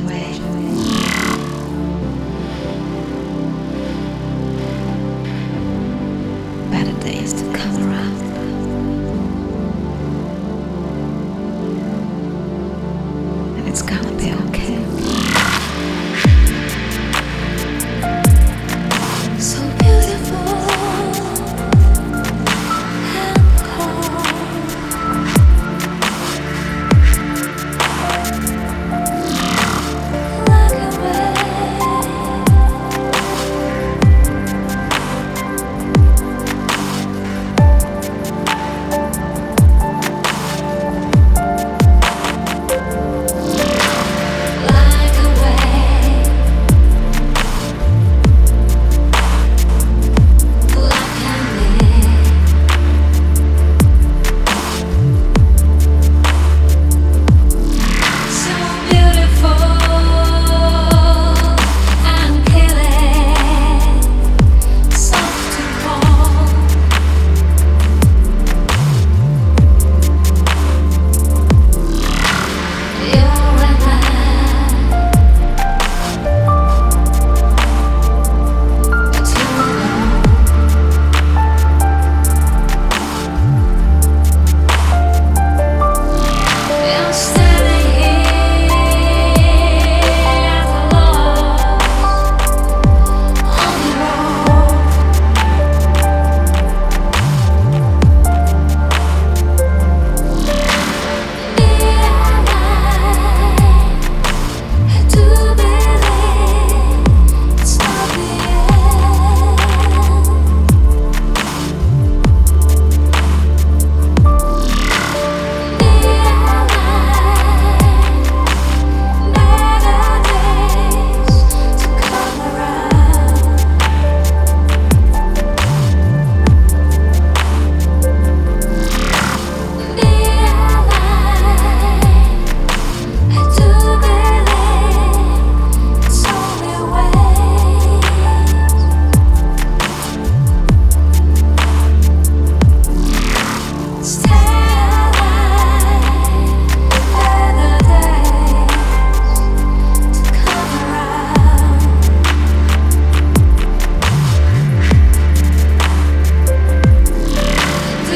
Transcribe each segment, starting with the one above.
因为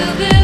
to be